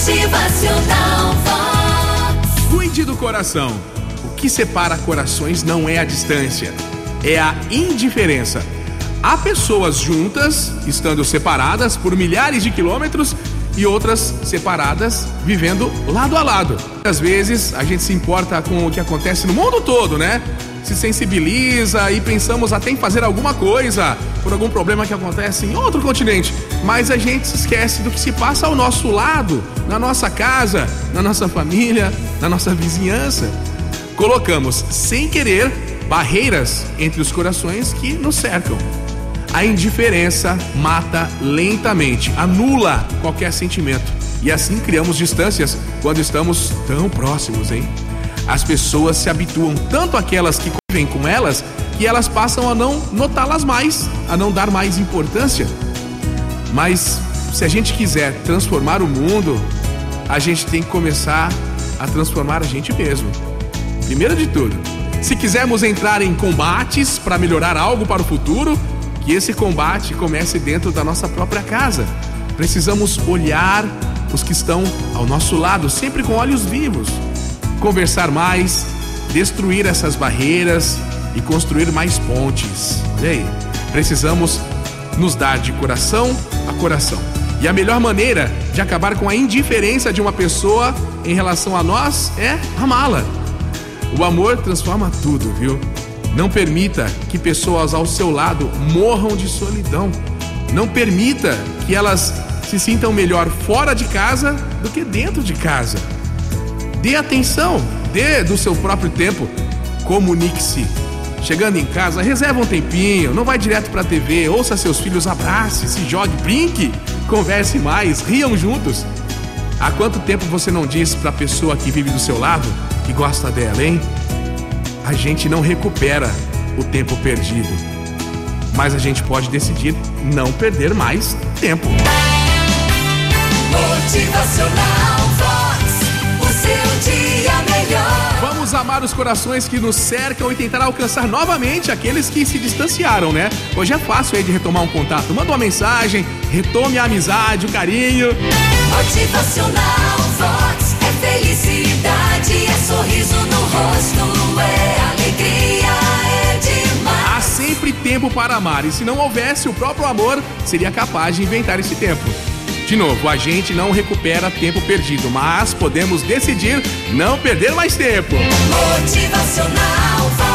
Motivacional Vox. Cuide do coração. O que separa corações não é a distância, é a indiferença. Há pessoas juntas, estando separadas por milhares de quilômetros, e outras separadas, vivendo lado a lado. Às vezes a gente se importa com o que acontece no mundo todo, né? Se sensibiliza e pensamos até em fazer alguma coisa por algum problema que acontece em outro continente, mas a gente se esquece do que se passa ao nosso lado, na nossa casa, na nossa família, na nossa vizinhança. Colocamos, sem querer, barreiras entre os corações que nos cercam. A indiferença mata lentamente, anula qualquer sentimento. E assim criamos distâncias quando estamos tão próximos, hein? As pessoas se habituam tanto àquelas que convivem com elas que elas passam a não notá-las mais, a não dar mais importância. Mas se a gente quiser transformar o mundo, a gente tem que começar a transformar a gente mesmo. Primeiro de tudo, se quisermos entrar em combates para melhorar algo para o futuro, que esse combate comece dentro da nossa própria casa. Precisamos olhar os que estão ao nosso lado, sempre com olhos vivos. Conversar mais, destruir essas barreiras e construir mais pontes. Olha aí. Precisamos nos dar de coração a coração. E a melhor maneira de acabar com a indiferença de uma pessoa em relação a nós é amá-la. O amor transforma tudo, viu? Não permita que pessoas ao seu lado morram de solidão. Não permita que elas se sintam melhor fora de casa do que dentro de casa. Dê atenção, dê do seu próprio tempo. Comunique-se. Chegando em casa, reserva um tempinho, não vai direto pra TV, ouça seus filhos, abrace, se jogue, brinque, converse mais, riam juntos. Há quanto tempo você não diz pra pessoa que vive do seu lado que gosta dela, hein? A gente não recupera o tempo perdido. Mas a gente pode decidir não perder mais tempo. Motivacional Vox. O seu dia melhor. Vamos amar os corações que nos cercam e tentar alcançar novamente aqueles que se distanciaram, né? Hoje é fácil aí de retomar um contato. Manda uma mensagem, retome a amizade, o carinho. Motivacional tempo para amar, e se não houvesse o próprio amor, seria capaz de inventar esse tempo. De novo, a gente não recupera tempo perdido, mas podemos decidir não perder mais tempo. Motivacional.